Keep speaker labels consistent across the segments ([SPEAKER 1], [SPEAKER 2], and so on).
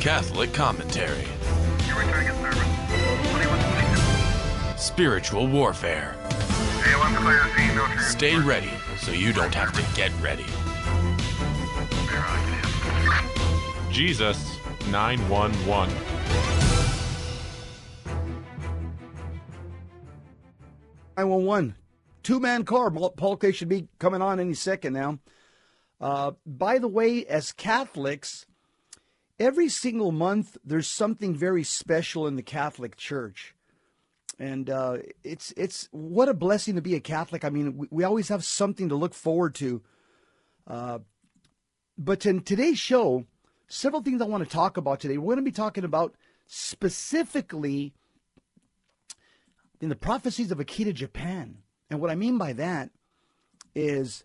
[SPEAKER 1] Catholic Commentary. Spiritual Warfare. Stay ready so you don't have to get ready.
[SPEAKER 2] Jesus 911.
[SPEAKER 3] Nine one one, two man car. Paul K should be coming on any second now. Uh, by the way, as Catholics, every single month there's something very special in the Catholic Church, and uh, it's it's what a blessing to be a Catholic. I mean, we, we always have something to look forward to. Uh, but in today's show, several things I want to talk about today. We're going to be talking about specifically in the prophecies of Akita Japan, and what I mean by that is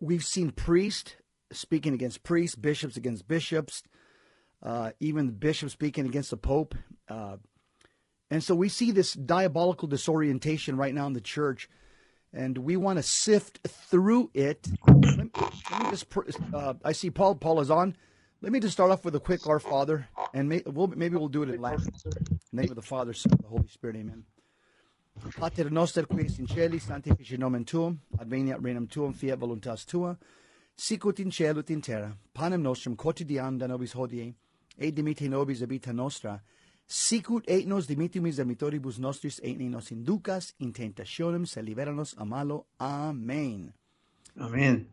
[SPEAKER 3] we've seen priests speaking against priests, bishops against bishops, uh, even the bishop speaking against the pope. Uh, and so we see this diabolical disorientation right now in the church, and we want to sift through it. Let me, let me just, uh, I see Paul. Paul is on. Let me just start off with a quick Our Father, and may, we'll, maybe we'll do it in Latin. In the name of the Father, Son, and the Holy Spirit. Amen. Pater noster qui es in celi, sanctifici nomen tuum, adveniat regnum tuum, fiat voluntas tua, sicut in cielo in terra. Panem nostrum quotidianum da nobis hodie, et dimite nobis abita nostra, sicut et nos dimitimus amitoribus nostris, et ne nos inducas in tentationem, se liberanos a malo. Amen.
[SPEAKER 4] Amen.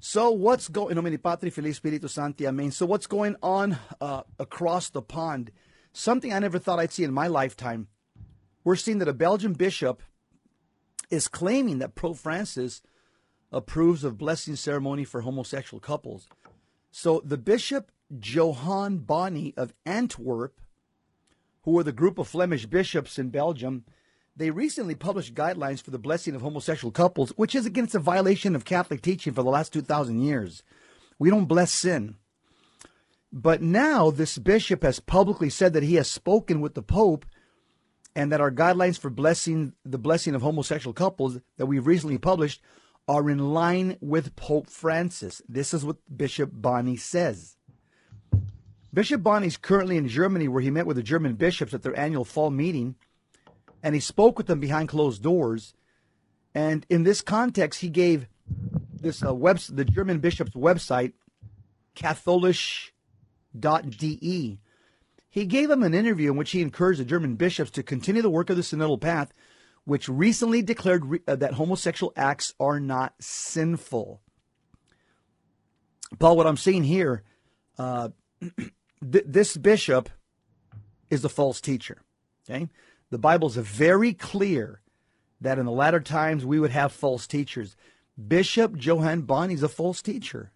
[SPEAKER 3] So what's going? In nomine Patri, Filii, Spiritus Sancti. Amen. So what's going on uh, across the pond? Something I never thought I'd see in my lifetime we're seeing that a Belgian bishop is claiming that Pope Francis approves of blessing ceremony for homosexual couples. So the bishop Johan Bonny of Antwerp, who are the group of Flemish bishops in Belgium, they recently published guidelines for the blessing of homosexual couples, which is against a violation of Catholic teaching for the last 2,000 years. We don't bless sin. But now this bishop has publicly said that he has spoken with the Pope and that our guidelines for blessing the blessing of homosexual couples that we've recently published are in line with Pope Francis. This is what Bishop Bonny says. Bishop Bonny is currently in Germany where he met with the German bishops at their annual fall meeting and he spoke with them behind closed doors. And in this context, he gave this uh, web, the German bishop's website, katholisch.de, he gave them an interview in which he encouraged the German bishops to continue the work of the synodal path, which recently declared re- uh, that homosexual acts are not sinful. Paul, what I'm seeing here, uh, th- this bishop is a false teacher. Okay, the Bible's very clear that in the latter times we would have false teachers. Bishop Johan Bonny's a false teacher,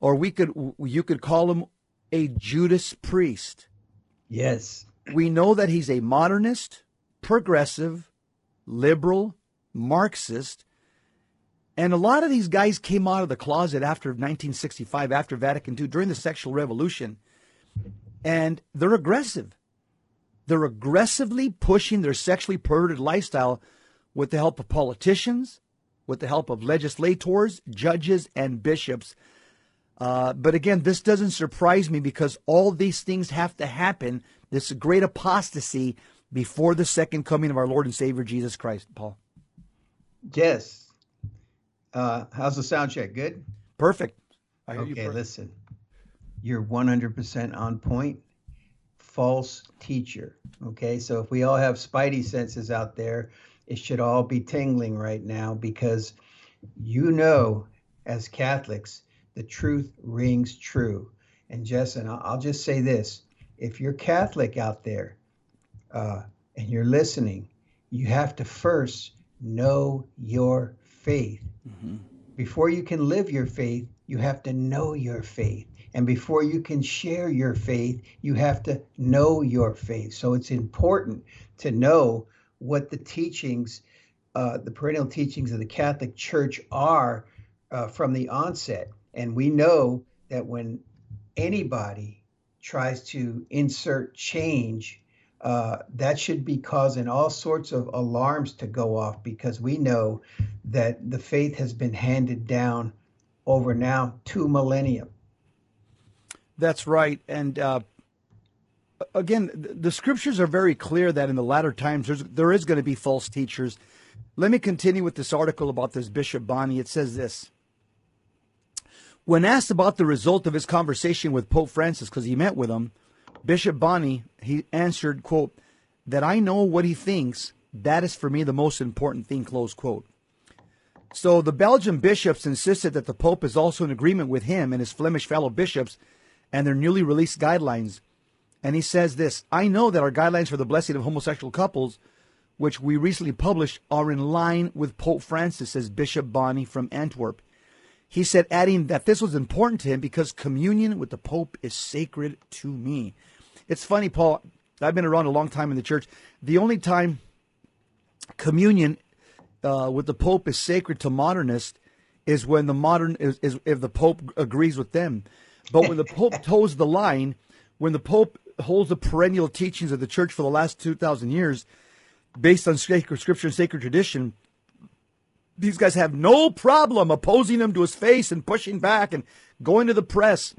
[SPEAKER 3] or we could you could call him a Judas priest.
[SPEAKER 4] Yes.
[SPEAKER 3] We know that he's a modernist, progressive, liberal, Marxist. And a lot of these guys came out of the closet after 1965, after Vatican II, during the sexual revolution. And they're aggressive. They're aggressively pushing their sexually perverted lifestyle with the help of politicians, with the help of legislators, judges, and bishops uh, but again, this doesn't surprise me because all these things have to happen, this great apostasy, before the second coming of our Lord and Savior Jesus Christ, Paul.
[SPEAKER 4] Yes. Uh, how's the sound check? Good?
[SPEAKER 3] Perfect.
[SPEAKER 4] okay, perfect. listen. You're 100% on point. False teacher. Okay, so if we all have spidey senses out there, it should all be tingling right now because you know, as Catholics, the truth rings true. And Jess, and I'll just say this if you're Catholic out there uh, and you're listening, you have to first know your faith. Mm-hmm. Before you can live your faith, you have to know your faith. And before you can share your faith, you have to know your faith. So it's important to know what the teachings, uh, the perennial teachings of the Catholic Church are uh, from the onset. And we know that when anybody tries to insert change, uh, that should be causing all sorts of alarms to go off because we know that the faith has been handed down over now two millennia.
[SPEAKER 3] That's right. And uh, again, the scriptures are very clear that in the latter times there's, there is going to be false teachers. Let me continue with this article about this Bishop Bonny. It says this. When asked about the result of his conversation with Pope Francis, because he met with him, Bishop Bonny, he answered, quote, that I know what he thinks, that is for me the most important thing, close quote. So the Belgian bishops insisted that the Pope is also in agreement with him and his Flemish fellow bishops and their newly released guidelines. And he says this I know that our guidelines for the blessing of homosexual couples, which we recently published, are in line with Pope Francis, says Bishop Bonny from Antwerp. He said, adding that this was important to him because communion with the Pope is sacred to me. It's funny, Paul. I've been around a long time in the church. The only time communion uh, with the Pope is sacred to modernists is when the modern is, is if the Pope agrees with them. But when the Pope toes the line, when the Pope holds the perennial teachings of the church for the last 2,000 years, based on sacred scripture and sacred tradition, these guys have no problem opposing him to his face and pushing back and going to the press.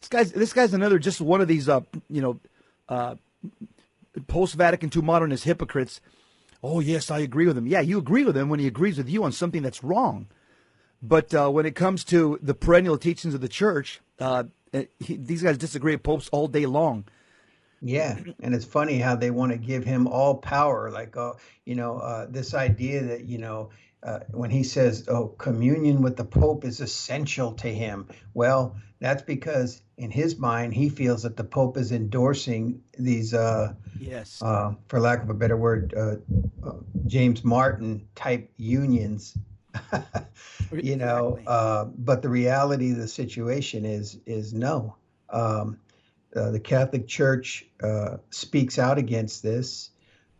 [SPEAKER 3] This guy's this guy's another just one of these uh, you know uh, post Vatican II modernist hypocrites. Oh yes, I agree with him. Yeah, you agree with him when he agrees with you on something that's wrong. But uh, when it comes to the perennial teachings of the church, uh, he, these guys disagree with popes all day long.
[SPEAKER 4] Yeah, and it's funny how they want to give him all power, like uh, you know, uh, this idea that you know, uh, when he says, "Oh, communion with the Pope is essential to him," well, that's because in his mind he feels that the Pope is endorsing these, uh,
[SPEAKER 3] yes,
[SPEAKER 4] uh, for lack of a better word, uh, uh, James Martin type unions. you know,
[SPEAKER 3] Exactly.
[SPEAKER 4] uh, but the reality of the situation is is no. Um, uh, the Catholic Church uh, speaks out against this.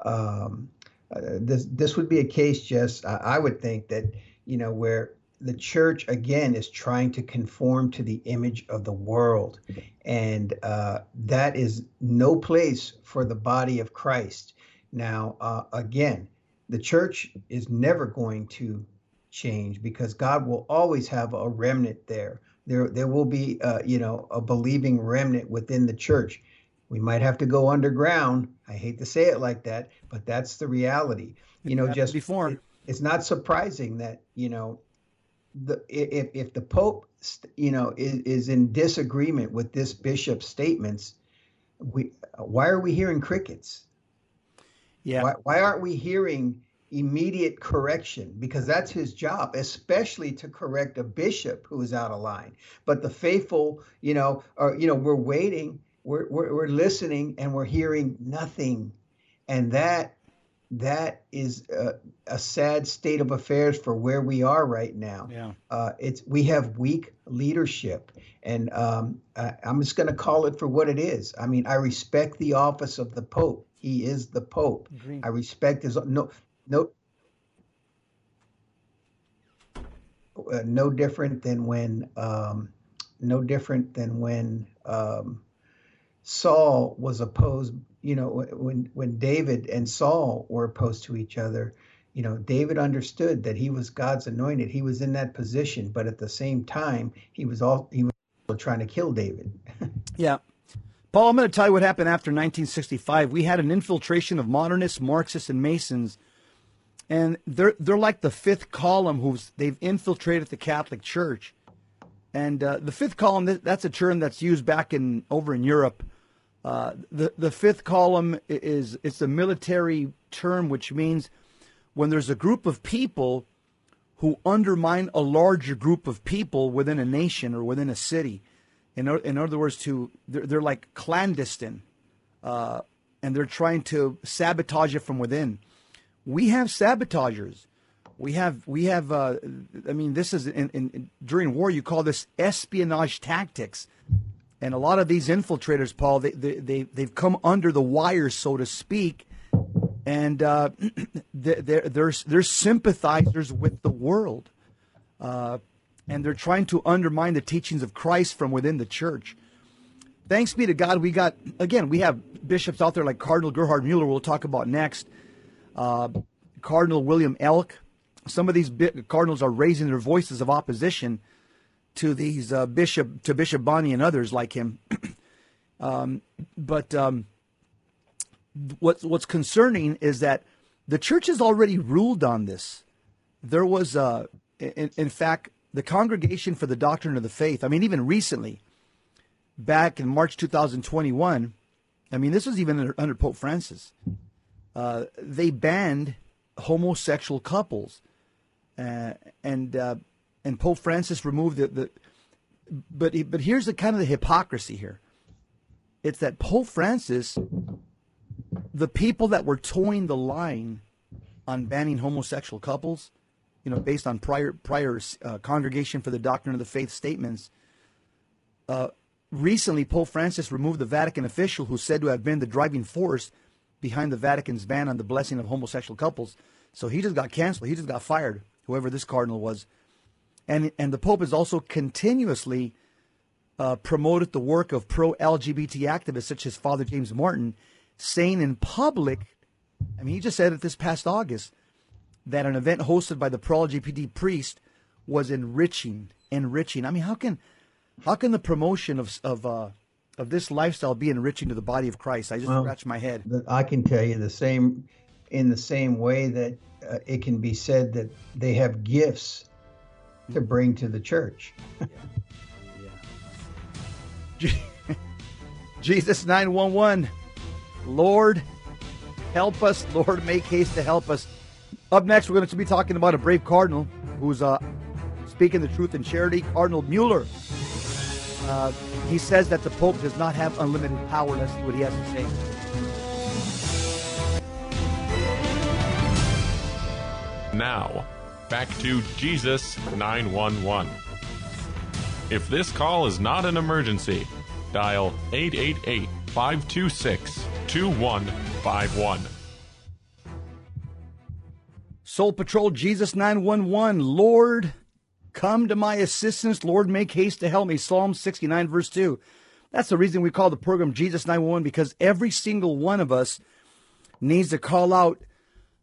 [SPEAKER 4] Um, uh, this this would be a case, just I, I would think that you know where the church again is trying to conform to the image of the world, and uh, that is no place for the body of Christ. Now, uh, again, the church is never going to change because God will always have a remnant there. There there will be uh, you know a believing remnant within the church we might have to go underground i hate to say it like that but that's the reality you know just
[SPEAKER 3] before.
[SPEAKER 4] it- it's not surprising that you know the if if the pope you know is, is in disagreement with this bishop's statements we why are we hearing crickets
[SPEAKER 3] Yeah.
[SPEAKER 4] why, why aren't we hearing immediate correction? Because that's his job, especially to correct a bishop who is out of line. But the faithful, you know, are you know, we're waiting, we're we're, we're listening, and we're hearing nothing, and that that is a, a sad state of affairs for where we are right now.
[SPEAKER 3] Yeah.
[SPEAKER 4] Uh, it's we have weak leadership, and um, I, I'm just going to call it for what it is. I mean, I respect the office of the Pope. He is the Pope.
[SPEAKER 3] Agreed.
[SPEAKER 4] I respect his no no uh, no different than when um, no different than when um, Saul was opposed. You know, when when David and Saul were opposed to each other. You know, David understood that he was God's anointed. He was in that position, but at the same time, he was all he was trying to kill David.
[SPEAKER 3] Yeah. Paul, I'm going to tell you what happened after 1965. We had an infiltration of modernists, Marxists, and Masons, and they're they're like the fifth column who's they've infiltrated the Catholic Church. And uh, the fifth column, that's a term that's used back in over in Europe. Uh, the the fifth column is it's a military term, which means when there's a group of people who undermine a larger group of people within a nation or within a city. In, in other words, to they're, they're like clandestine, uh, and they're trying to sabotage it from within. We have sabotagers. We have we have. Uh, I mean, this is in, in, during war. You call this espionage tactics, and a lot of these infiltrators, Paul, they they, they they've come under the wire, so to speak, and uh, they're, they're they're sympathizers with the world uh, and they're trying to undermine the teachings of Christ from within the church. Thanks be to God, we got again. We have bishops out there like Cardinal Gerhard Mueller. We'll talk about next. Uh, Cardinal William Elk. Some of these bi- cardinals are raising their voices of opposition, to these uh, bishop to Bishop Bonny and others like him. um, but um, what's what's concerning is that the church has already ruled on this. There was, uh, in, in fact, the Congregation for the Doctrine of the Faith. I mean, even recently, back in March 2021. I mean, this was even under, under Pope Francis. Uh, they banned homosexual couples, uh, and uh, and Pope Francis removed the, the but he, but here's the kind of the hypocrisy here. It's that Pope Francis, the people that were toeing the line on banning homosexual couples, you know, based on prior prior uh, Congregation for the Doctrine of the Faith statements. Uh, recently, Pope Francis removed the Vatican official who said to have been the driving force behind the Vatican's ban on the blessing of homosexual couples. So he just got canceled. He just got fired, whoever this cardinal was. And, and the Pope has also continuously uh, promoted the work of pro LGBT activists such as Father James Martin, saying in public, I mean, he just said it this past August, that an event hosted by the pro LGBT priest was enriching, enriching. I mean, how can how can the promotion of of uh, of this lifestyle be enriching to the body of Christ? I just well, scratch my head.
[SPEAKER 4] I can tell you the same, in the same way that uh, it can be said that they have gifts to bring to the church.
[SPEAKER 3] yeah. yeah. Jesus 911, Lord, help us. Lord, make haste to help us. Up next, we're going to be talking about a brave cardinal who's uh, speaking the truth in charity, Cardinal Mueller. Uh, he says that the Pope does not have unlimited power. Let's see what he has to say.
[SPEAKER 2] Now, back to Jesus 911. If this call is not an emergency, dial 888 526 2151.
[SPEAKER 3] Soul Patrol Jesus 911, Lord, come to my assistance. Lord, make haste to help me. Psalm 69, verse 2. That's the reason we call the program Jesus 911 because every single one of us needs to call out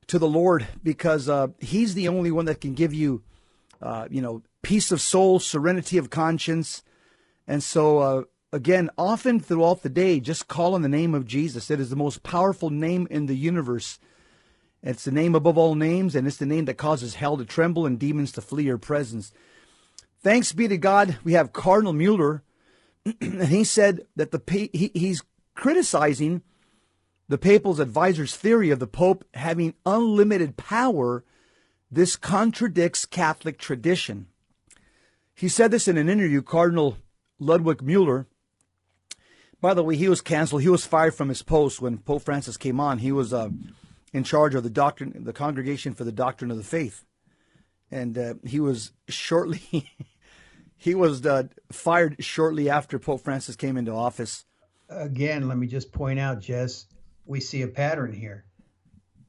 [SPEAKER 3] to the Lord because uh, He's the only one that can give you, uh, you know, peace of soul, serenity of conscience. And so, uh, again, often throughout the day, just call on the name of Jesus. It is the most powerful name in the universe. It's the name above all names, and it's the name that causes hell to tremble and demons to flee your presence. Thanks be to God, we have Cardinal Mueller, and he said that the he, he's criticizing the papal advisor's theory of the Pope having unlimited power. This contradicts Catholic tradition. He said this in an interview, Cardinal Ludwig Mueller. By the way, he was canceled. He was fired from his post when Pope Francis came on. He was uh, in charge of the doctrine, the Congregation for the Doctrine of the Faith, and uh, he was shortly he was uh, fired shortly after Pope Francis came into office.
[SPEAKER 4] Again, let me just point out, Jess, we see a pattern here,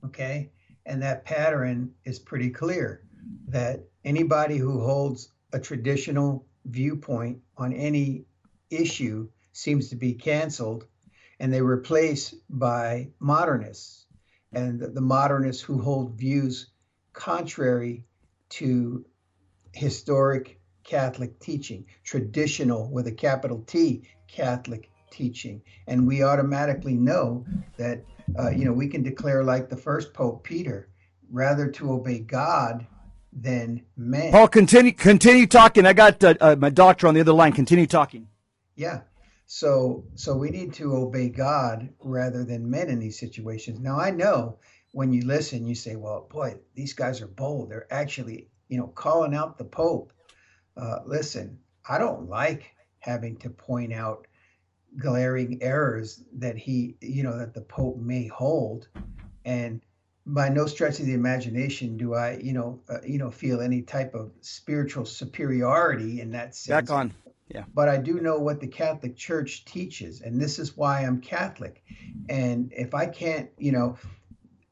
[SPEAKER 4] okay, and that pattern is pretty clear. That anybody who holds a traditional viewpoint on any issue seems to be canceled, and they replace by modernists and the, the modernists who hold views contrary to historic Catholic teaching, traditional with a capital T Catholic teaching. And we automatically know that, uh, you know, we can declare like the first Pope Peter, rather to obey God than man.
[SPEAKER 3] Paul, continue continue talking. I got uh, uh, my doctor on the other line. Continue talking.
[SPEAKER 4] Yeah. So so we need to obey God rather than men in these situations. Now I know when you listen, you say, "Well, boy, these guys are bold. They're actually, you know, calling out the Pope." Uh, listen, I don't like having to point out glaring errors that he, you know, that the Pope may hold, and by no stretch of the imagination do I, you know, uh, you know, feel any type of spiritual superiority in that sense.
[SPEAKER 3] Back on. Yeah.
[SPEAKER 4] But I do know what the Catholic Church teaches, and this is why I'm Catholic. And if I can't, you know,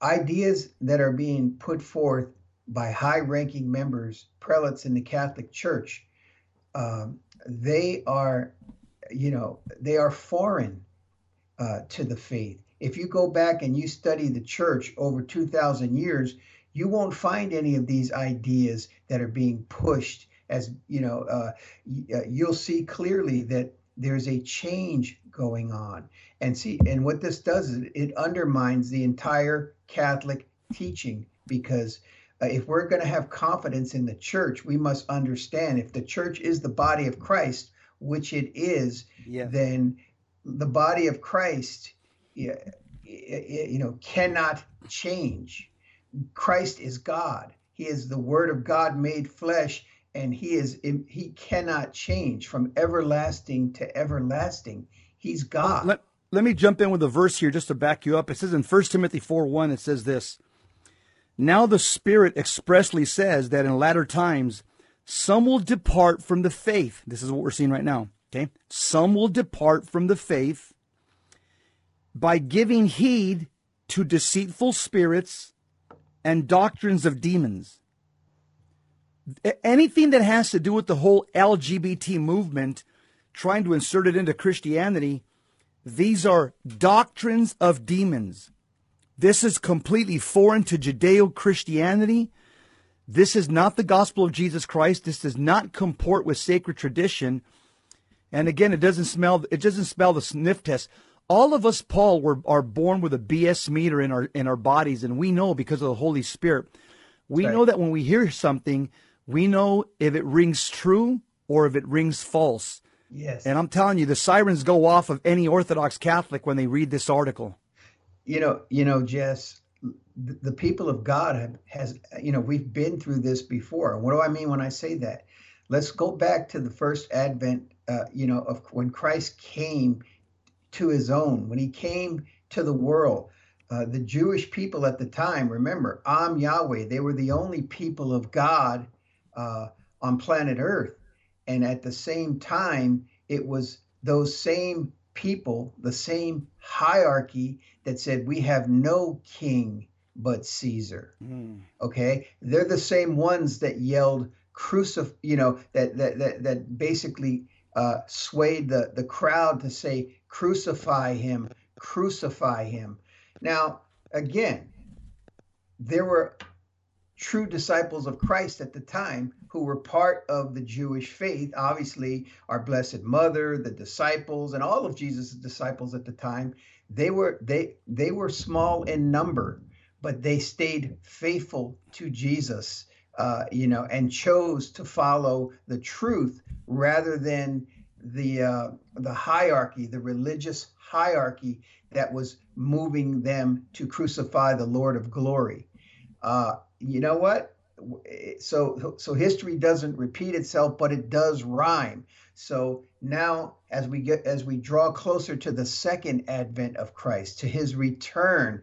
[SPEAKER 4] ideas that are being put forth by high ranking members, prelates in the Catholic Church, um, they are, you know, they are foreign uh, to the faith. If you go back and you study the church over 2,000 years, you won't find any of these ideas that are being pushed as you know, uh, uh, you'll see clearly that there's a change going on. And see, and what this does is it undermines the entire Catholic teaching because uh, if we're going to have confidence in the church, we must understand if the church is the body of Christ, which it is,
[SPEAKER 3] Yeah.
[SPEAKER 4] then the body of Christ, you know, cannot change. Christ is God. He is the Word of God made flesh, and He is He cannot change from everlasting to everlasting. He's God.
[SPEAKER 3] Let, let me jump in with a verse here just to back you up. It says in 1 Timothy 4 1, it says this Now the Spirit expressly says that in latter times some will depart from the faith. This is what we're seeing right now. Okay. Some will depart from the faith by giving heed to deceitful spirits and doctrines of demons. Anything that has to do with the whole LGBT movement, trying to insert it into Christianity, these are doctrines of demons. This is completely foreign to Judeo Christianity. This is not the gospel of Jesus Christ. This does not comport with sacred tradition. And again, it doesn't smell. It doesn't spell the sniff test. All of us, Paul, were are born with a BS meter in our in our bodies, and we know because of the Holy Spirit. We
[SPEAKER 4] Right.
[SPEAKER 3] know that when we hear something, we know if it rings true or if it rings false.
[SPEAKER 4] yes.
[SPEAKER 3] And I'm telling you, the sirens go off of any Orthodox Catholic when they read this article.
[SPEAKER 4] you know, you know, Jess, the, people of God have, has, you know, we've been through this before. What do I mean when I say that? Let's go back to the first advent, uh, you know, of when Christ came to his own, when he came to the world. Uh, the Jewish people at the time, remember, I'm Yahweh. They were the only people of God uh, on planet Earth. And at the same time, it was those same people, the same hierarchy that said, We have no king but Caesar. Okay. They're the same ones that yelled, crucif, you know, that, that, that, that basically uh, swayed the, the crowd to say, Crucify him, crucify him. Now, again, there were true disciples of Christ at the time who were part of the Jewish faith. Obviously, our Blessed Mother, the disciples, and all of Jesus' disciples at the time, they were they they were small in number, but they stayed faithful to Jesus, uh, you know, and chose to follow the truth rather than the uh, the hierarchy, the religious hierarchy that was moving them to crucify the Lord of glory. Uh, you know what? Eh, so so history doesn't repeat itself, but it does rhyme. So now, as we get as we draw closer to the second advent of Christ, to His return,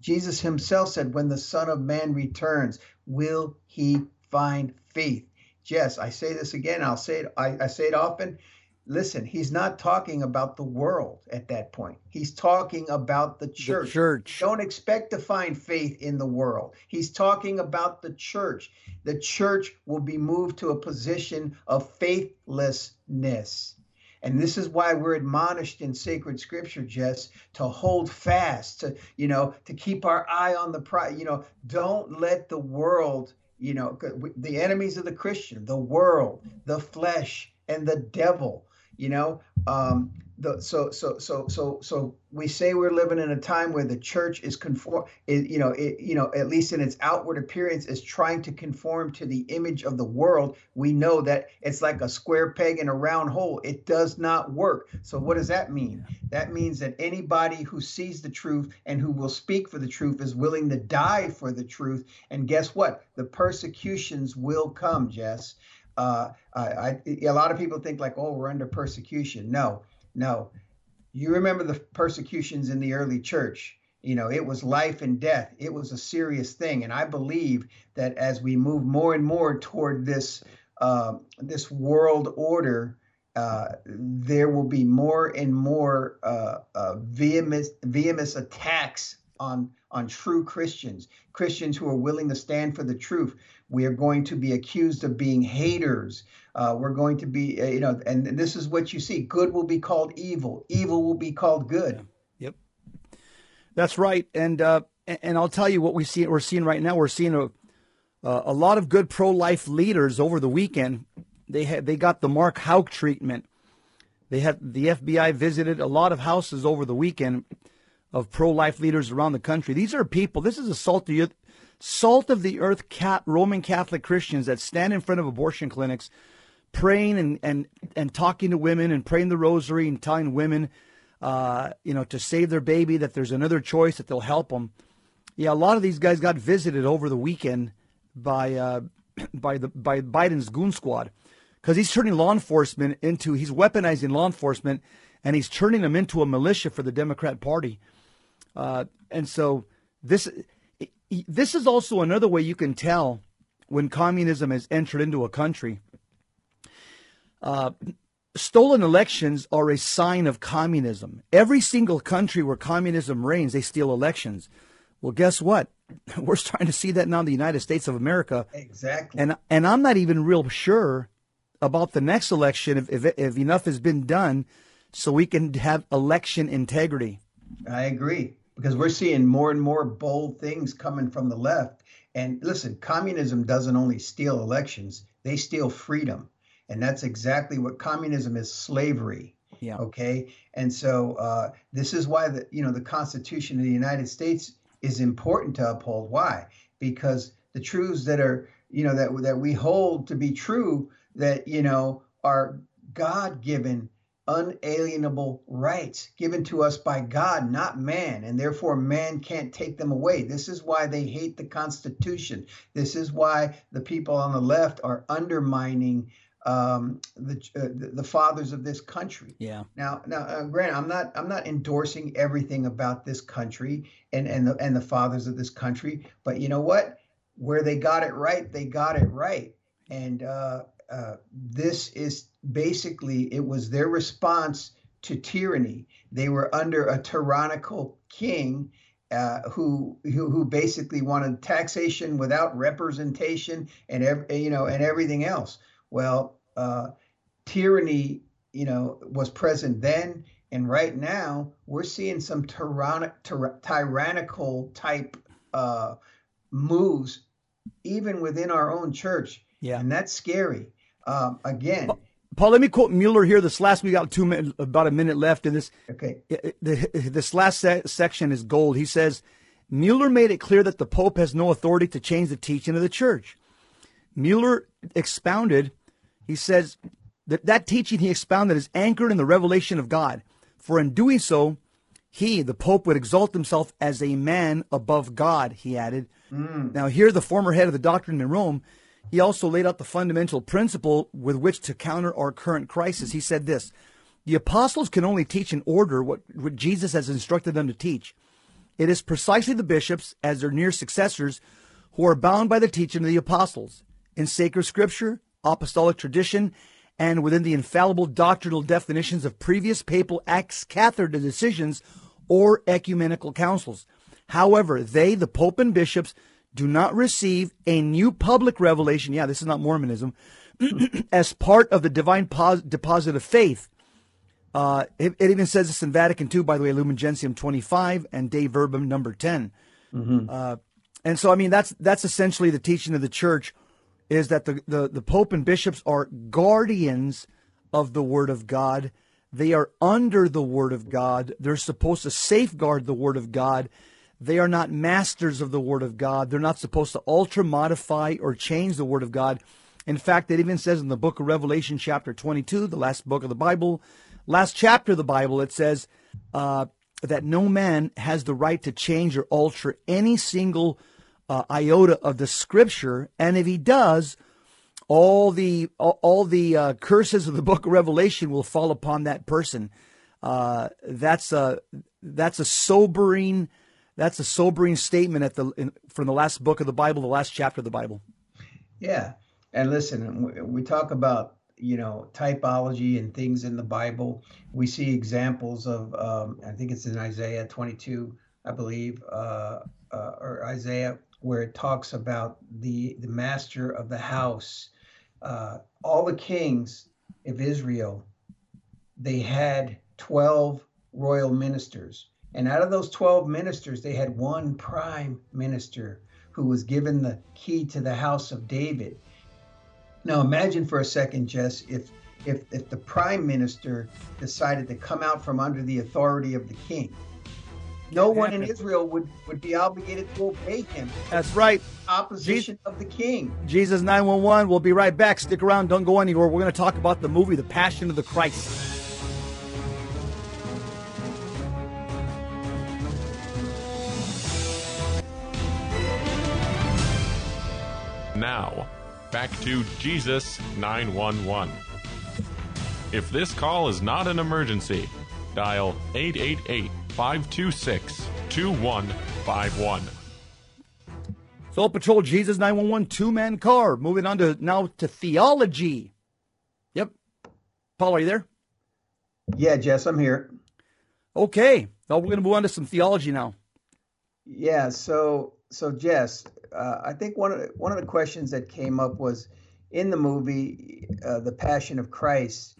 [SPEAKER 4] Jesus Himself said, "When the Son of Man returns, will He find faith?" Jess, I say this again. I'll say it. I, I say it often. Listen, he's not talking about the world at that point. He's talking about the church.
[SPEAKER 3] The church.
[SPEAKER 4] Don't expect to find faith in the world. He's talking about the church. The church will be moved to a position of faithlessness. And this is why we're admonished in sacred scripture, Jess, to hold fast, to, you know, to keep our eye on the prize. You know, don't let the world, you know, the enemies of the Christian, the world, the flesh, and the devil, you know, um, the, so so so so so we say we're living in a time where the church is conform is, you know it, you know at least in its outward appearance is trying to conform to the image of the world. We know that it's like a square peg in a round hole. It does not work. So what does that mean? That means that anybody who sees the truth and who will speak for the truth is willing to die for the truth. And guess what? The persecutions will come jess uh, I, I, a lot of people think like, oh, we're under persecution. No, no. You remember the persecutions in the early church. You know, it was life and death. It was a serious thing. And I believe that as we move more and more toward this uh, this world order, uh, there will be more and more uh, uh, vehement, vehement attacks on on true Christians, Christians who are willing to stand for the truth. We are going to be accused of being haters. Uh, we're going to be, uh, you know, and, this is what you see: good will be called evil, evil will be called good.
[SPEAKER 3] Yep, that's right. And uh, and I'll tell you what we see. We're seeing right now. We're seeing a a lot of good pro-life leaders over the weekend. They had they got the Mark Houck treatment. They had the FBI visited a lot of houses over the weekend of pro-life leaders around the country. These are people. This is a salt of the earth, salt of the earth cat, Roman Catholic Christians that stand in front of abortion clinics, praying and and and talking to women and praying the rosary and telling women, uh, you know, to save their baby that there's another choice that they'll help them. Yeah, a lot of these guys got visited over the weekend by uh, by the by Biden's goon squad because he's turning law enforcement into he's weaponizing law enforcement and he's turning them into a militia for the Democrat Party. Uh, and so this this is also another way you can tell when communism has entered into a country. Uh, stolen elections are a sign of communism. Every single country where communism reigns, they steal elections. Well, guess what? We're starting to see that now in the United States of America.
[SPEAKER 4] Exactly.
[SPEAKER 3] And and I'm not even real sure about the next election if if, if enough has been done so we can have election integrity.
[SPEAKER 4] I agree because we're seeing more and more bold things coming from the left. And listen, communism doesn't only steal elections, they steal freedom. And that's exactly what communism is slavery.
[SPEAKER 3] Yeah.
[SPEAKER 4] Okay. And so uh, this is why the you know the Constitution of the United States is important to uphold. Why? Because the truths that are you know that that we hold to be true that you know are God given unalienable rights given to us by God, not man, and therefore man can't take them away. This is why they hate the Constitution. This is why the people on the left are undermining um, the, uh, the fathers of this country.
[SPEAKER 3] Yeah.
[SPEAKER 4] Now, now, uh, Grant, I'm not I'm not endorsing everything about this country and and the and the fathers of this country, but you know what? Where they got it right, they got it right, and uh, uh, this is basically it was their response to tyranny. They were under a tyrannical king uh, who, who who basically wanted taxation without representation and ev- you know and everything else. Well, uh, tyranny you know was present then, and right now we're seeing some tyrannic, tyr- tyrannical type uh, moves even within our own church.
[SPEAKER 3] Yeah,
[SPEAKER 4] and that's scary. Um, again.
[SPEAKER 3] Paul, let me quote Mueller here. This last we got two minutes, about a minute left in this.
[SPEAKER 4] Okay.
[SPEAKER 3] This last se- section is gold. He says Mueller made it clear that the Pope has no authority to change the teaching of the Church. Mueller expounded. He says that that teaching he expounded is anchored in the revelation of God. For in doing so, he, the Pope, would exalt himself as a man above God. He added.
[SPEAKER 4] Mm.
[SPEAKER 3] Now, here, the former head of the doctrine in Rome he also laid out the fundamental principle with which to counter our current crisis. He said this The apostles can only teach in order what, what Jesus has instructed them to teach. It is precisely the bishops, as their near successors, who are bound by the teaching of the apostles. In sacred scripture, apostolic tradition, and within the infallible doctrinal definitions of previous papal ex cathedra decisions or ecumenical councils. However, they, the Pope and bishops, do not receive a new public revelation. Yeah, this is not Mormonism. as part of the divine pos- deposit of faith. Uh, it, it, even says this in Vatican II, by the way, Lumen Gentium 25 and Dei Verbum number 10.
[SPEAKER 4] Mm-hmm.
[SPEAKER 3] Uh, and so, I mean, that's that's essentially the teaching of the church is that the, the, the Pope and bishops are guardians of the Word of God. They are under the Word of God. They're supposed to safeguard the Word of God. They are not masters of the Word of God. They're not supposed to alter, modify, or change the Word of God. In fact, it even says in the book of Revelation, chapter 22, the last book of the Bible, last chapter of the Bible, it says uh, that no man has the right to change or alter any single uh, iota of the Scripture, and if he does, all the all, the uh, curses of the book of Revelation will fall upon that person. Uh, that's a that's a sobering that's a sobering statement at the in, from the last book of the Bible, the last chapter of the Bible.
[SPEAKER 4] Yeah, and listen, we talk about you know typology and things in the Bible. We see examples of um, I think it's in Isaiah 22, I believe, uh, uh, or Isaiah, where it talks about the the master of the house. Uh, all the kings of Israel, they had 12 royal ministers and out of those 12 ministers, they had one prime minister who was given the key to the house of David. Now imagine for a second, Jess, if if if the prime minister decided to come out from under the authority of the king. No one in Israel would, would be obligated to obey him.
[SPEAKER 3] That's right.
[SPEAKER 4] Opposition of the king.
[SPEAKER 3] Jesus 911. We'll be right back. Stick around. Don't go anywhere. We're going to talk about the movie, The Passion of the Christ.
[SPEAKER 2] Back to Jesus 911. If this call is not an emergency, dial 888 526 2151.
[SPEAKER 3] Soul Patrol Jesus 911 two man car. Moving on to now to theology. Yep. Paul, are you there?
[SPEAKER 4] Yeah, Jess, I'm here.
[SPEAKER 3] Okay. Now we're going to move on to some theology now.
[SPEAKER 4] Yeah. So, so Jess, uh, I think one of the, one of the questions that came up was in the movie, uh, The Passion of Christ.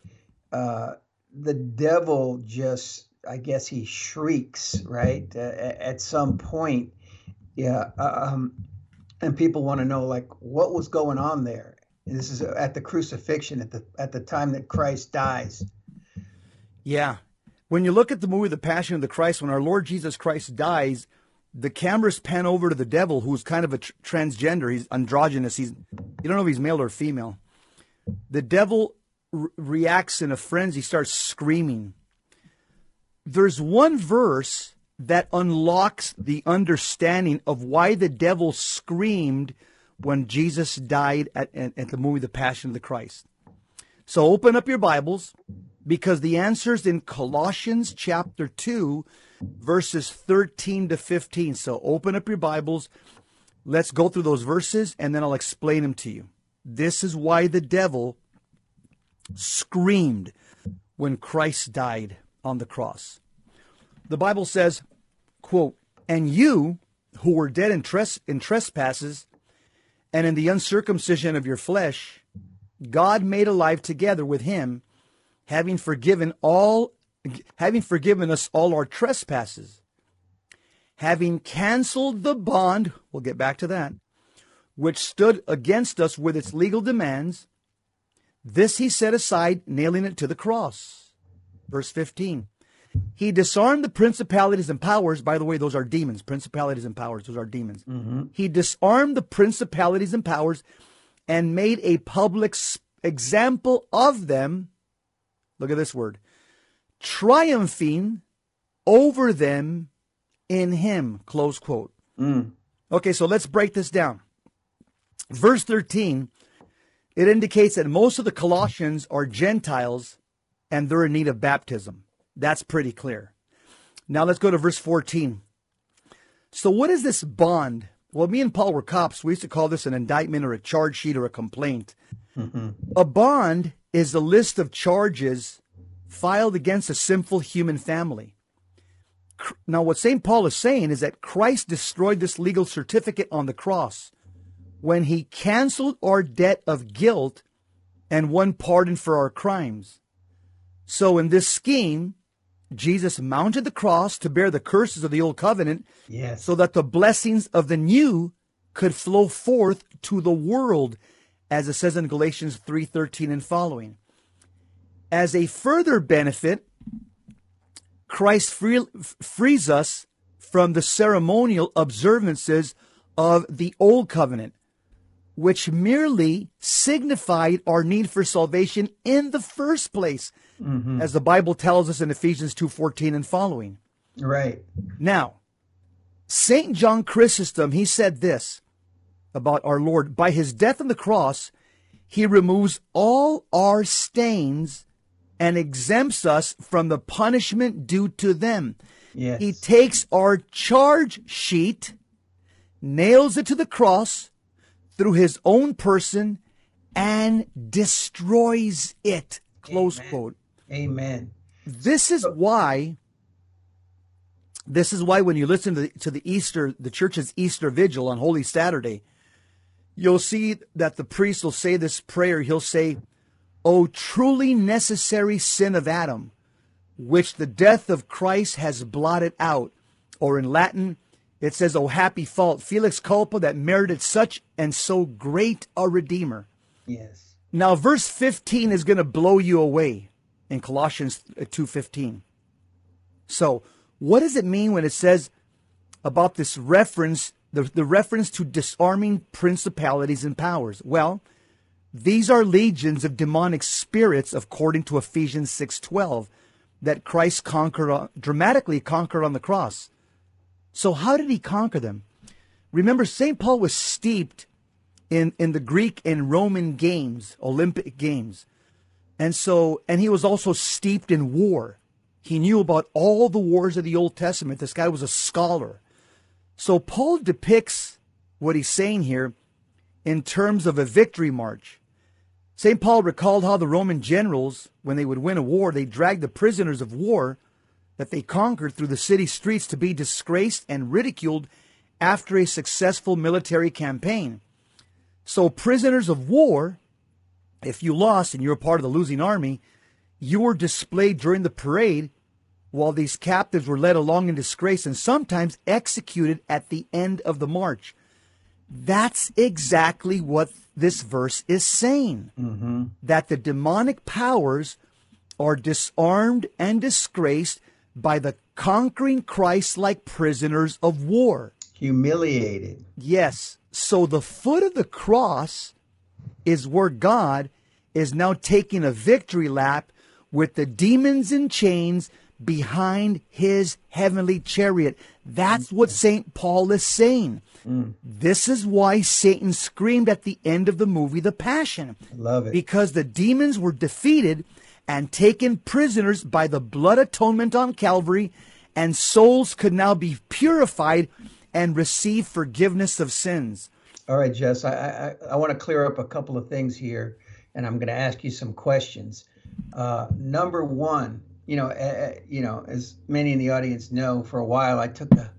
[SPEAKER 4] Uh, the devil just, I guess, he shrieks right uh, at some point. Yeah. Um, and people want to know like what was going on there. And this is at the crucifixion at the at the time that Christ dies.
[SPEAKER 3] Yeah. When you look at the movie The Passion of the Christ, when our Lord Jesus Christ dies, the cameras pan over to the devil, who's kind of a tr- transgender. He's androgynous. He's you don't know if he's male or female. The devil re- reacts in a frenzy, starts screaming. There's one verse that unlocks the understanding of why the devil screamed when Jesus died at, at, at the movie The Passion of the Christ. So open up your Bibles because the answer's in Colossians chapter 2, verses 13 to 15. So open up your Bibles. Let's go through those verses and then I'll explain them to you. This is why the devil screamed when Christ died on the cross. The Bible says, quote, and you who were dead in, tres- in trespasses and in the uncircumcision of your flesh, God made alive together with him, having forgiven all having forgiven us all our trespasses, having canceled the bond, we'll get back to that, which stood against us with its legal demands, this he set aside, nailing it to the cross. Verse 15. He disarmed the principalities and powers. By the way, those are demons. Principalities and powers, those are demons. Mm-hmm. He disarmed the principalities and powers and made a public example of them. Look at this word triumphing over them in him. Close quote.
[SPEAKER 4] Mm.
[SPEAKER 3] Okay, so let's break this down. Verse 13, it indicates that most of the Colossians are Gentiles and they're in need of baptism. That's pretty clear. Now let's go to verse 14. So, what is this bond? Well, me and Paul were cops. We used to call this an indictment or a charge sheet or a complaint.
[SPEAKER 4] Mm-hmm.
[SPEAKER 3] A bond is a list of charges filed against a sinful human family. Now, what St. Paul is saying is that Christ destroyed this legal certificate on the cross when he canceled our debt of guilt and won pardon for our crimes. So, in this scheme, Jesus mounted the cross to bear the curses of the old covenant
[SPEAKER 4] Yes.
[SPEAKER 3] so that the blessings of the new could flow forth to the world as it says in Galatians 3:13 and following. As a further benefit, Christ free, frees us from the ceremonial observances of the old covenant, which merely signified our need for salvation in the first place, mm-hmm. as the Bible tells us in Ephesians 2:14 and following.
[SPEAKER 4] Right.
[SPEAKER 3] Now, St. John Chrysostom, he said this about our Lord by his death on the cross, he removes all our stains and exempts us from the punishment due to them.
[SPEAKER 4] Yes.
[SPEAKER 3] He takes our charge sheet, nails it to the cross through his own person, and destroys it. Close
[SPEAKER 4] Amen.
[SPEAKER 3] quote.
[SPEAKER 4] Amen.
[SPEAKER 3] This is why. This is why when you listen to the, to the Easter, the church's Easter vigil on Holy Saturday, you'll see that the priest will say this prayer. He'll say, "O truly necessary sin of Adam, which the death of Christ has blotted out," or in Latin, It says, Oh, happy fault, Felix culpa that merited such and so great a redeemer.
[SPEAKER 4] Yes.
[SPEAKER 3] Now, verse 15 is going to blow you away in Colossians uh, 2.15. So, what does it mean when it says about this reference, the, the reference to disarming principalities and powers? Well, these are legions of demonic spirits, according to Ephesians 6.12, that Christ conquered, dramatically conquered on the cross. So how did he conquer them? Remember, St. Paul was steeped in, in the Greek and Roman games, Olympic games. And so, and he was also steeped in war. He knew about all the wars of the Old Testament. This guy was a scholar. So Paul depicts what he's saying here in terms of a victory march. St. Paul recalled how the Roman generals, when they would win a war, they dragged the prisoners of war that they conquered through the city streets to be disgraced and ridiculed after a successful military campaign. So, prisoners of war, if you lost and you were part of the losing army, you were displayed during the parade while these captives were led along in disgrace and sometimes executed at the end of the march. That's exactly what this verse is saying
[SPEAKER 4] Mm-hmm.
[SPEAKER 3] that the demonic powers are disarmed and disgraced by the conquering Christ like prisoners of war.
[SPEAKER 4] Humiliated.
[SPEAKER 3] Yes. So the foot of the cross is where God is now taking a victory lap with the demons in chains behind his heavenly chariot. That's what St. Paul is saying. This is why Satan screamed at the end of the movie The Passion.
[SPEAKER 4] Love it.
[SPEAKER 3] Because the demons were defeated and taken prisoners by the blood atonement on Calvary, and souls could now be purified and receive forgiveness of sins.
[SPEAKER 4] All right, Jess, I, I, I want to clear up a couple of things here, and I'm going to ask you some questions. Uh, number one, you know, uh, you know, as many in the audience know, for a while I took a,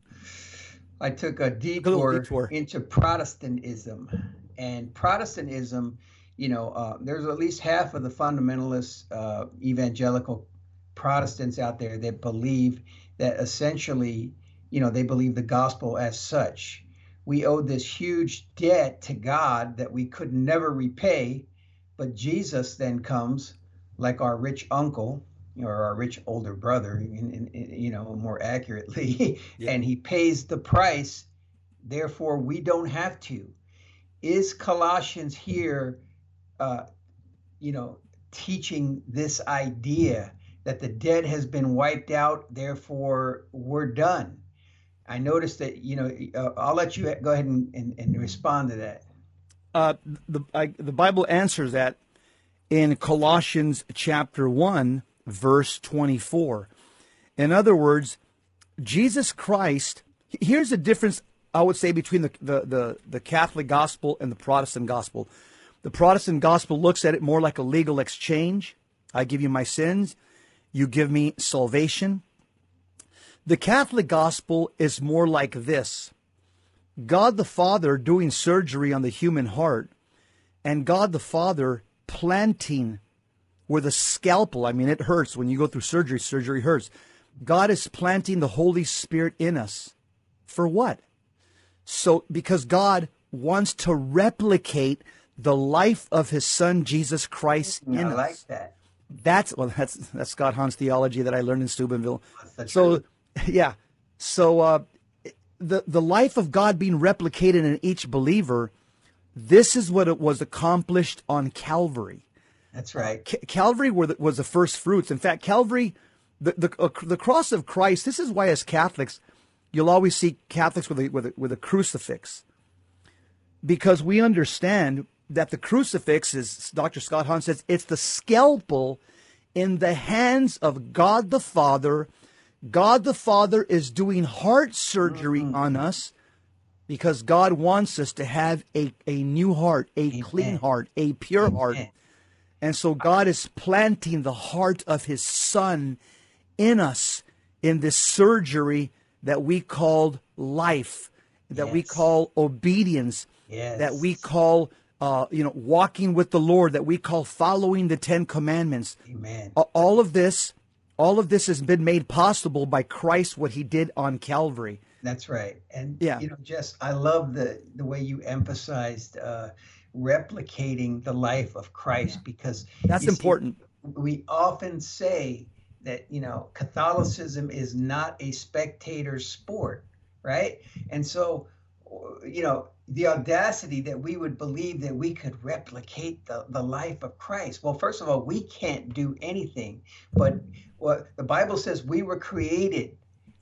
[SPEAKER 4] I took a detour,
[SPEAKER 3] detour.
[SPEAKER 4] into Protestantism, and Protestantism, you know, uh, there's at least half of the fundamentalist uh, evangelical Protestants out there that believe that essentially, you know, they believe the gospel as such. We owed this huge debt to God that we could never repay, but Jesus then comes like our rich uncle or our rich older brother, in, in, in, you know, more accurately,
[SPEAKER 3] Yeah.
[SPEAKER 4] and he pays the price. Therefore, we don't have to. Is Colossians here, uh, you know, teaching this idea that the dead has been wiped out, therefore we're done? I noticed that, you know, uh, I'll let you go ahead and, and, and respond to that.
[SPEAKER 3] Uh, the, I, the Bible answers that in Colossians chapter 1, verse 24. In other words, Jesus Christ, here's the difference, I would say, between the, the, the, the Catholic gospel and the Protestant gospel. The Protestant gospel looks at it more like a legal exchange. I give you my sins, you give me salvation. The Catholic gospel is more like this God the Father doing surgery on the human heart, and God the Father planting with a scalpel. I mean, it hurts when you go through surgery, surgery hurts. God is planting the Holy Spirit in us. For what? So, because God wants to replicate the life of his son Jesus Christ in
[SPEAKER 4] I
[SPEAKER 3] us.
[SPEAKER 4] like that.
[SPEAKER 3] That's well, that's that's Scott Hahn's theology that I learned in Steubenville. So,
[SPEAKER 4] true.
[SPEAKER 3] yeah, so uh, the the life of God being replicated in each believer, this is what it was accomplished on Calvary.
[SPEAKER 4] That's right.
[SPEAKER 3] Ca- Calvary were the, was the first fruits. In fact, Calvary, the the, uh, the cross of Christ. This is why, as Catholics, you'll always see Catholics with a, with a, with a crucifix, because we understand that the crucifix is Dr. Scott Hahn says it's the scalpel in the hands of God the Father. God the Father is doing heart surgery on us because God wants us to have a, a new heart, a clean heart, a pure heart. And so God is planting the heart of his son in us in this surgery that we called life, that we call obedience,
[SPEAKER 4] Yes.
[SPEAKER 3] that we call uh, you know walking with the Lord, that we call following the Ten Commandments.
[SPEAKER 4] Amen.
[SPEAKER 3] All of this, all of this has been made possible by Christ, what he did on Calvary.
[SPEAKER 4] That's right. And
[SPEAKER 3] Yeah.
[SPEAKER 4] you know, Jess, I love the the way you emphasized uh, replicating the life of Christ because
[SPEAKER 3] That's
[SPEAKER 4] you see,
[SPEAKER 3] important.
[SPEAKER 4] we often say that you know Catholicism is not a spectator sport, right? And so, you know, the audacity that we would believe that we could replicate the, the life of Christ. Well, first of all, we can't do anything, but what the Bible says we were created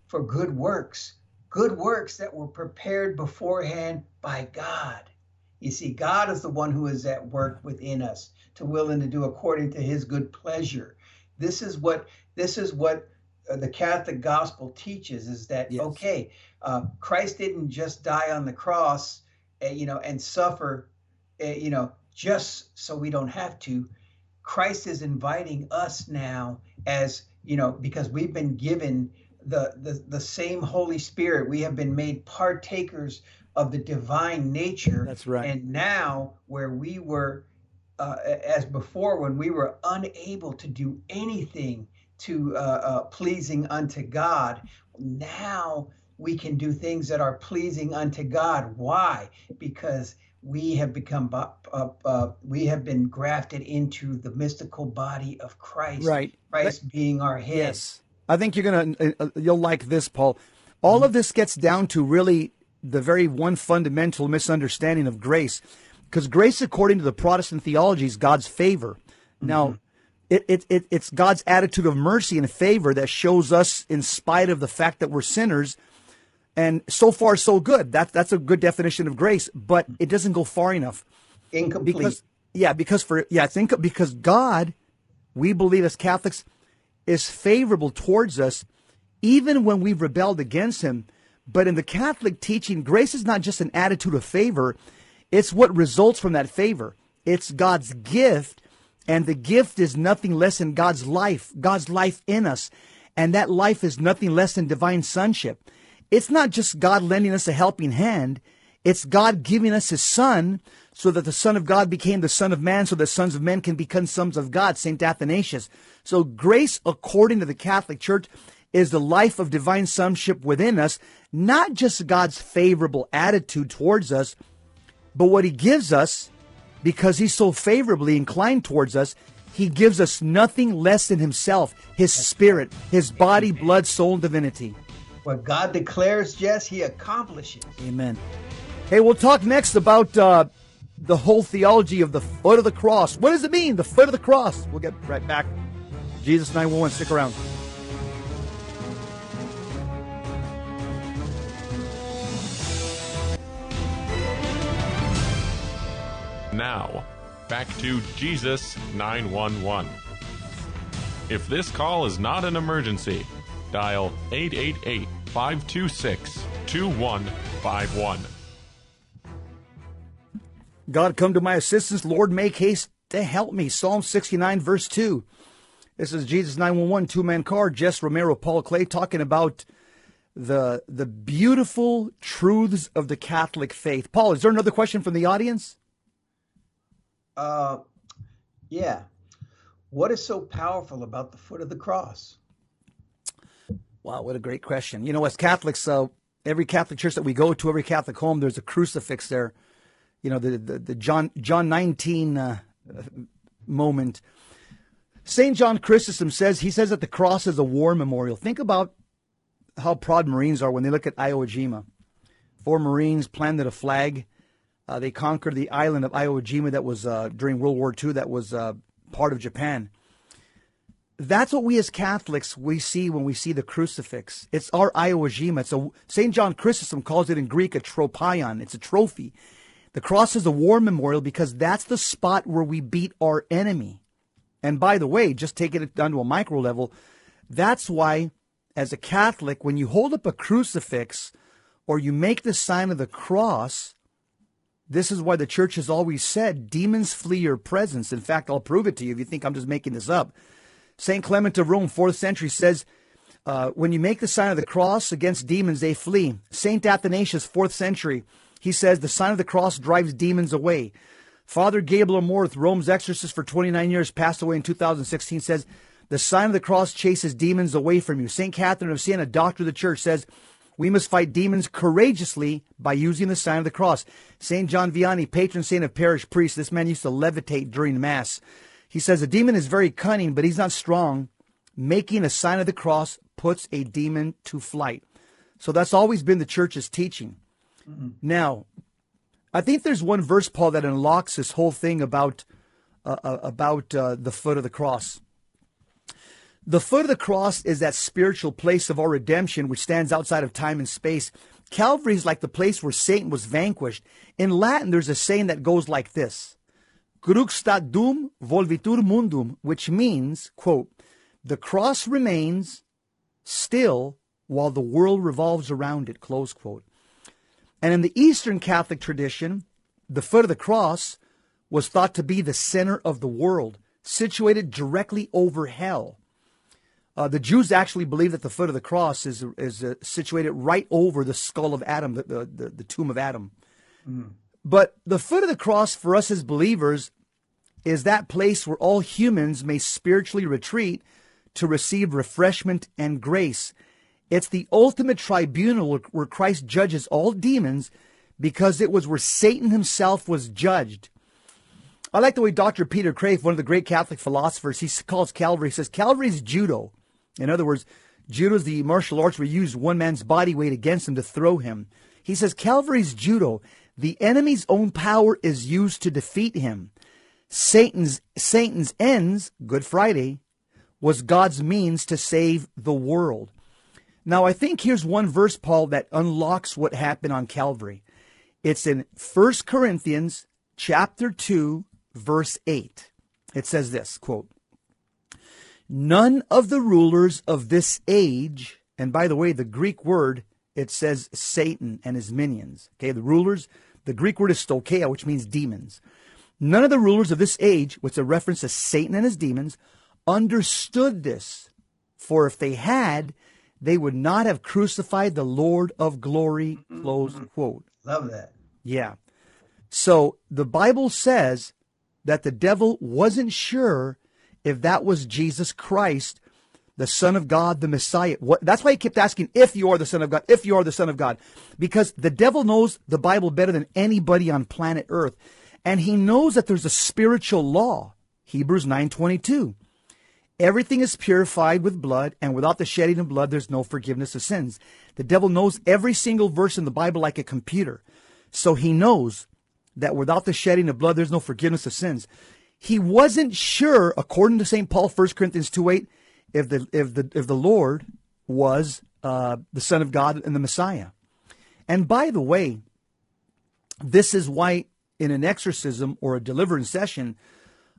[SPEAKER 4] for good works, good works that were prepared beforehand by God. You see, God is the one who is at work within us to will and to do according to his good pleasure. This is what this is what uh, the Catholic gospel teaches is that
[SPEAKER 3] Yes.
[SPEAKER 4] okay, uh, Christ didn't just die on the cross, uh, you know, and suffer, uh, you know, just so we don't have to. Christ is inviting us now as you know because we've been given the, the the same Holy Spirit. We have been made partakers of the divine nature.
[SPEAKER 3] That's right.
[SPEAKER 4] And now, where we were, uh, as before, when we were unable to do anything to uh, uh, pleasing unto God, now we can do things that are pleasing unto God. Why? Because we have become, uh, uh, we have been grafted into the mystical body of Christ.
[SPEAKER 3] Right.
[SPEAKER 4] Christ being our head.
[SPEAKER 3] Yes. I think you're going to, uh, you'll like this, Paul. All of this gets down to really the very one fundamental misunderstanding of grace. Because grace, according to the Protestant theology, is God's favor. Now, mm-hmm. it, it, it, it's God's attitude of mercy and favor that shows us, in spite of the fact that we're sinners, and so far, so good. That, that's a good definition of grace, but it doesn't go far enough.
[SPEAKER 4] Incomplete.
[SPEAKER 3] Because, yeah, because for, yeah, think, because God, we believe as Catholics, is favorable towards us even when we've rebelled against him. But in the Catholic teaching, grace is not just an attitude of favor, it's what results from that favor. It's God's gift, and the gift is nothing less than God's life, God's life in us. And that life is nothing less than divine sonship. It's not just God lending us a helping hand, it's God giving us his son so that the son of God became the son of man so that sons of men can become sons of God, St. Athanasius. So grace, according to the Catholic Church, is the life of divine sonship within us, not just God's favorable attitude towards us, but what he gives us, because he's so favorably inclined towards us, he gives us nothing less than himself, his spirit, his body, blood, soul, and divinity.
[SPEAKER 4] what God declares, Jess, He accomplishes.
[SPEAKER 3] Amen. Hey, we'll talk next about uh, the whole theology of the foot of the cross. What does it mean, the foot of the cross? We'll get right back. Jesus 911, stick around.
[SPEAKER 2] Now, back to Jesus 911. If this call is not an emergency, dial 888 526 2151.
[SPEAKER 3] God, come to my assistance. Lord, make haste to help me. Psalm 69, verse 2. This is Jesus 911, two man card. Jess Romero, Paul Clay, talking about the, the beautiful truths of the Catholic faith. Paul, is there another question from the audience?
[SPEAKER 4] Uh, yeah. What is so powerful about the foot of the cross?
[SPEAKER 3] Wow, what a great question. You know, as Catholics, uh, every Catholic church that we go to, every Catholic home, there's a crucifix there. You know, the, the, the John, John 19 uh, moment. St. John Chrysostom says, he says that the cross is a war memorial. Think about how proud Marines are when they look at Iwo Jima. Four Marines planted a flag. Uh, they conquered the island of Iwo Jima that was uh, during World War II, that was uh, part of Japan that's what we as Catholics we see when we see the crucifix. It's our Iwo Jima. It's a Saint John Chrysostom calls it in Greek a tropion. It's a trophy. The cross is a war memorial because that's the spot where we beat our enemy. And by the way, just taking it down to a micro level, that's why, as a Catholic, when you hold up a crucifix or you make the sign of the cross, this is why the church has always said demons flee your presence. In fact, I'll prove it to you if you think I'm just making this up. St. Clement of Rome, fourth century, says, uh, when you make the sign of the cross against demons, they flee. St. Athanasius, fourth century, he says, the sign of the cross drives demons away. Father Gabriel Amorth, Rome's exorcist for 29 years, passed away in 2016, says, the sign of the cross chases demons away from you. St. Catherine of Siena, doctor of the church, says, We must fight demons courageously by using the sign of the cross. St. John Vianney, patron saint of parish priests, this man used to levitate during Mass. He says a demon is very cunning, but he's not strong. Making a sign of the cross puts a demon to flight. So that's always been the church's teaching. Mm-hmm. Now, I think there's one verse, Paul, that unlocks this whole thing about uh, uh, about uh, the foot of the cross. The foot of the cross is that spiritual place of our redemption, which stands outside of time and space. Calvary is like the place where Satan was vanquished. In Latin, there's a saying that goes like this: "Crux stat dum volvitur mundum," which means, "quote, the cross remains still while the world revolves around it." Close quote. And in the Eastern Catholic tradition, the foot of the cross was thought to be the center of the world, situated directly over hell. Uh, the Jews actually believe that the foot of the cross is is uh, situated right over the skull of Adam, the the, the tomb of Adam. Mm. But the foot of the cross for us as believers is that place where all humans may spiritually retreat to receive refreshment and grace. It's the ultimate tribunal where Christ judges all demons because it was where Satan himself was judged. I like the way Dr. Peter Kreeft, one of the great Catholic philosophers, he calls Calvary, he says Calvary is judo. In other words, judo is the martial arts where you use one man's body weight against him to throw him. He says Calvary is judo. The enemy's own power is used to defeat him. Satan's Satan's ends, Good Friday, was God's means to save the world. Now I think here's one verse, Paul, that unlocks what happened on Calvary. It's in 1 Corinthians chapter 2, verse 8. It says this quote, None of the rulers of this age, and by the way, the Greek word, it says Satan and his minions. Okay, the rulers, the Greek word is stoicheia, which means demons. None of the rulers of this age, which is a reference to Satan and his demons, understood this. For if they had, they would not have crucified the Lord of glory. Close quote.
[SPEAKER 4] Love that.
[SPEAKER 3] Yeah. So the Bible says that the devil wasn't sure if that was Jesus Christ, the Son of God, the Messiah. What, that's why he kept asking, if you are the Son of God, if you are the Son of God. Because the devil knows the Bible better than anybody on planet Earth. And he knows that there's a spiritual law. Hebrews 9.22. Everything is purified with blood, and without the shedding of blood, there's no forgiveness of sins. The devil knows every single verse in the Bible like a computer. So he knows that without the shedding of blood, there's no forgiveness of sins. He wasn't sure, according to St. Paul, 1 Corinthians 2 8, if the, if the, if the Lord was uh, the Son of God and the Messiah. And by the way, this is why in an exorcism or a deliverance session,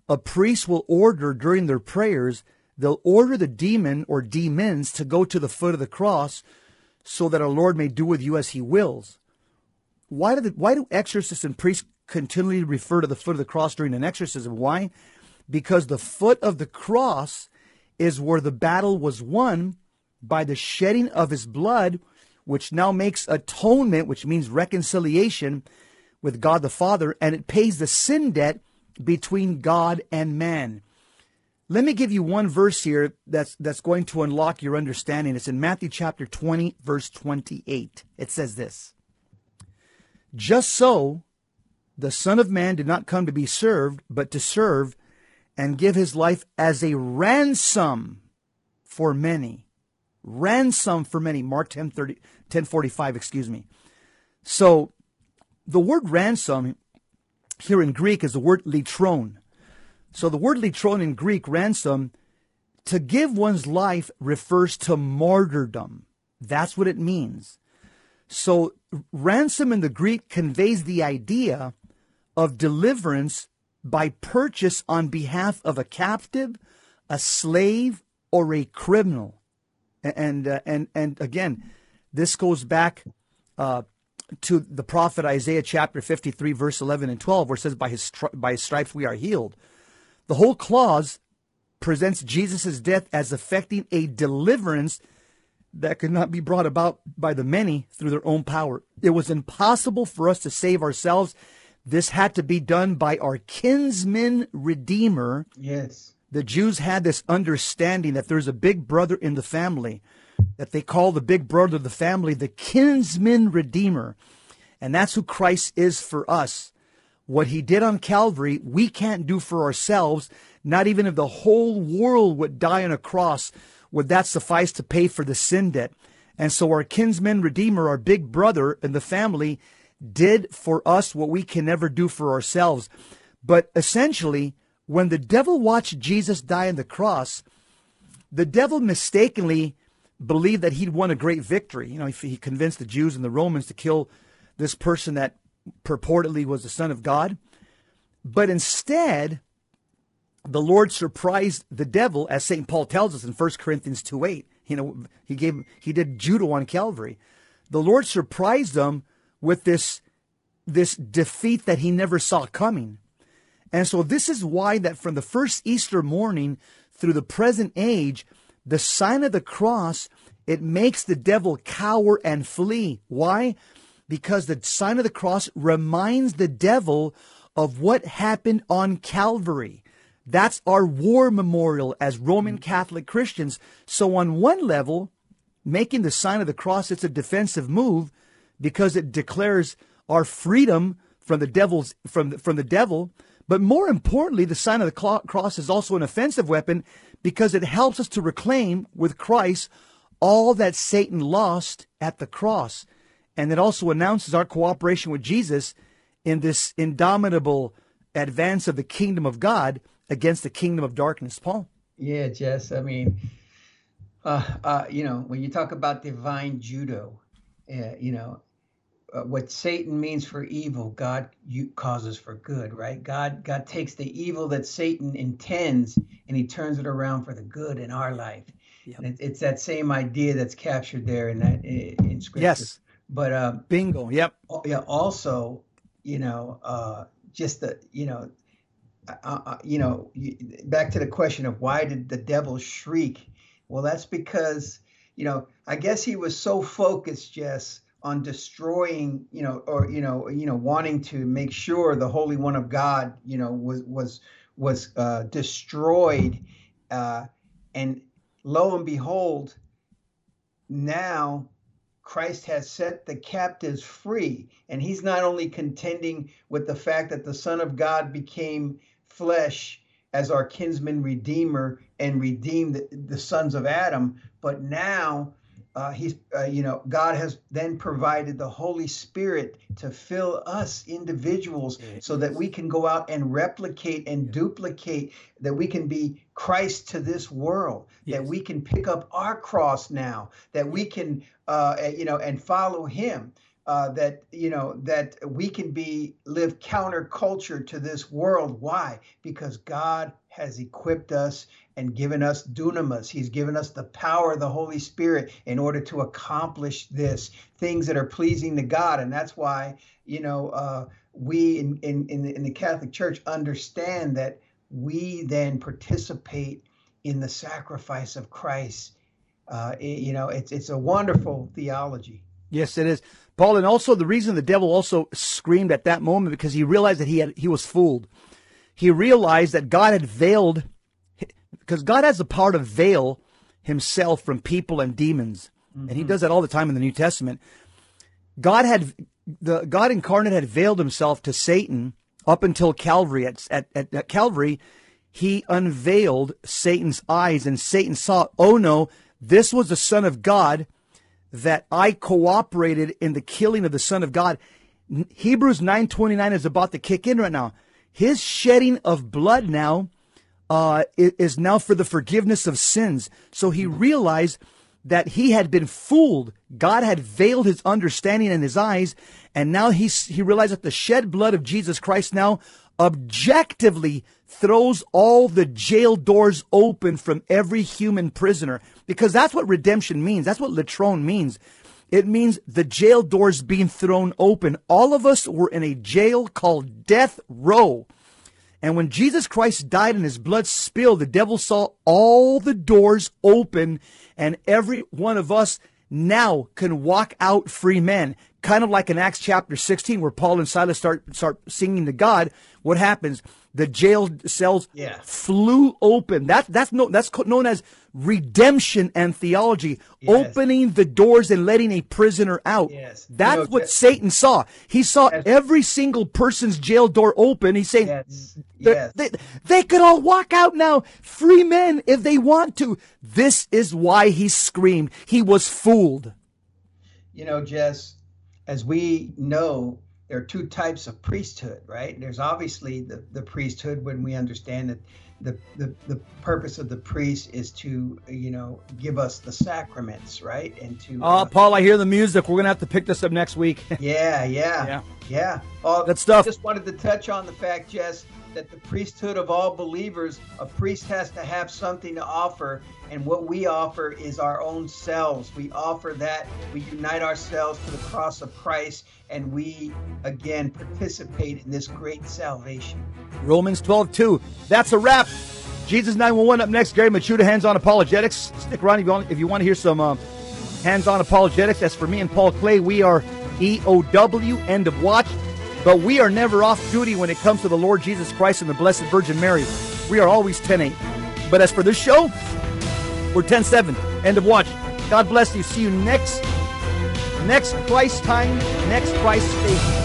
[SPEAKER 3] a priest will order during their prayers, they'll order the demon or demons to go to the foot of the cross so that our Lord may do with you as he wills. Why do, the, why do exorcists and priests continually refer to the foot of the cross during an exorcism? Why? Because the foot of the cross is where the battle was won by the shedding of his blood, which now makes atonement, which means reconciliation with God the Father, and it pays the sin debt between God and man. Let me give you one verse here that's that's going to unlock your understanding. It's in Matthew chapter 20 verse 28. It says this. Just so the son of man did not come to be served but to serve and give his life as a ransom for many. Ransom for many. Mark 10 30, 1045, excuse me. So the word ransom here in Greek is the word litron. So the word litron in Greek, ransom, to give one's life refers to martyrdom. That's what it means. So ransom in the Greek conveys the idea of deliverance by purchase on behalf of a captive, a slave, or a criminal. And uh, and and again, this goes back uh, to the prophet Isaiah chapter 53 verse 11 and 12 where it says by his by his stripes we are healed. The whole clause presents Jesus' death as affecting a deliverance that could not be brought about by the many through their own power. It was impossible for us to save ourselves. This had to be done by our kinsman redeemer.
[SPEAKER 4] Yes.
[SPEAKER 3] The Jews had this understanding that there's a big brother in the family that they call the big brother of the family, the kinsman redeemer. And that's who Christ is for us. What he did on Calvary, we can't do for ourselves. Not even if the whole world would die on a cross, would that suffice to pay for the sin debt. And so our kinsman redeemer, our big brother in the family, did for us what we can never do for ourselves. But essentially, when the devil watched Jesus die on the cross, the devil mistakenly believed that he'd won a great victory. You know, he, convinced the Jews and the Romans to kill this person that purportedly was the Son of God. But instead, the Lord surprised the devil, as St. Paul tells us in 1 Corinthians 2 8. You know, he gave he did judo on Calvary. The Lord surprised them with this this defeat that he never saw coming. And so this is why that from the first Easter morning through the present age, the sign of the cross, it makes the devil cower and flee. Why? Because the sign of the cross reminds the devil of what happened on Calvary. That's our war memorial as Roman Catholic Christians. So on one level, making the sign of the cross, it's a defensive move because it declares our freedom from the devil's from from the devil. But more importantly, the sign of the cross is also an offensive weapon because it helps us to reclaim with Christ all that Satan lost at the cross. And it also announces our cooperation with Jesus in this indomitable advance of the kingdom of God against the kingdom of darkness. Paul?
[SPEAKER 4] Yeah, Jess. I mean, uh, uh, you know, when you talk about divine judo, uh, you know, uh, what Satan means for evil, God you, causes for good, right? God God takes the evil that Satan intends and he turns it around for the good in our life. Yep. It, it's that same idea that's captured there in that in scripture.
[SPEAKER 3] Yes.
[SPEAKER 4] But um,
[SPEAKER 3] bingo. Yep.
[SPEAKER 4] Yeah. Also, you know, uh, just the you know, uh, uh, you know, back to the question of why did the devil shriek? Well, that's because you know, I guess he was so focused, Jess, on destroying, you know, or you know, you know, wanting to make sure the Holy One of God, you know, was was was uh, destroyed, uh, and lo and behold, now Christ has set the captives free, and He's not only contending with the fact that the Son of God became flesh as our kinsman redeemer and redeemed the, the sons of Adam, but now uh, he's uh, you know god has then provided the holy spirit to fill us individuals yes. so that we can go out and replicate and duplicate that we can be christ to this world yes. that we can pick up our cross now that we can uh, you know and follow him uh, that you know that we can be live counterculture to this world why because god has equipped us and given us dunamis. He's given us the power of the Holy Spirit in order to accomplish this, things that are pleasing to God. And that's why, you know, uh, we in, in, in, the, in the Catholic Church understand that we then participate in the sacrifice of Christ. Uh, it, you know, it's, it's a wonderful theology.
[SPEAKER 3] Yes, it is. Paul, and also the reason the devil also screamed at that moment because he realized that he had he was fooled. He realized that God had veiled because God has the power to veil himself from people and demons. Mm-hmm. And he mm-hmm. does that all the time in the New Testament. God had the God incarnate had veiled himself to Satan up until Calvary. At, at, at, Calvary, he unveiled Satan's eyes, and Satan saw, oh no, this was the Son of God that I cooperated in the killing of the Son of God. Hebrews 9:29 is about to kick in right now. His shedding of blood now uh, is now for the forgiveness of sins. So he realized that he had been fooled. God had veiled his understanding and his eyes, and now he he realized that the shed blood of Jesus Christ now objectively throws all the jail doors open from every human prisoner, because that's what redemption means. That's what latrone means. It means the jail doors being thrown open. All of us were in a jail called death row. And when Jesus Christ died and his blood spilled, the devil saw all the doors open, and every one of us now can walk out free men. Kind of like in Acts chapter 16, where Paul and Silas start start singing to God. What happens? The jail cells
[SPEAKER 4] Yeah.
[SPEAKER 3] flew open. That that's no that's known as redemption and theology.
[SPEAKER 4] Yes.
[SPEAKER 3] Opening the doors and letting a prisoner out.
[SPEAKER 4] Yes. You
[SPEAKER 3] That's
[SPEAKER 4] know,
[SPEAKER 3] what
[SPEAKER 4] that-
[SPEAKER 3] Satan saw. He saw
[SPEAKER 4] Yes.
[SPEAKER 3] every single person's jail door open. He's saying. They, they could all walk out now, free men, if they want to. This is why he screamed. He was fooled.
[SPEAKER 4] you know, Jess, as we know, there are two types of priesthood, right? There's obviously the, the priesthood when we understand that the, the, the purpose of the priest is to, you know, give us the sacraments, right? And to,
[SPEAKER 3] Oh,
[SPEAKER 4] uh,
[SPEAKER 3] Paul, I hear the music. We're going to have to pick this up next week.
[SPEAKER 4] yeah, yeah,
[SPEAKER 3] Yeah.
[SPEAKER 4] yeah. Oh,
[SPEAKER 3] Good stuff.
[SPEAKER 4] Just wanted to touch on the fact, Jess, that the priesthood of all believers, a priest has to have something to offer, and what we offer is our own selves. We offer that. We unite ourselves to the cross of Christ, and we again participate in this great salvation.
[SPEAKER 3] Romans 12, 2. That's a wrap. Jesus 911 up next. Gary Michuta, Hands On Apologetics. Stick around if you want, if you want to hear some uh, Hands On Apologetics. As for me and Paul Clay, we are EOW, end of watch. But we are never off duty when it comes to the Lord Jesus Christ and the Blessed Virgin Mary. We are always 10 8. But as for this show, we're 10 7, end of watch. God bless you. See you next next Christ time, next Christ station.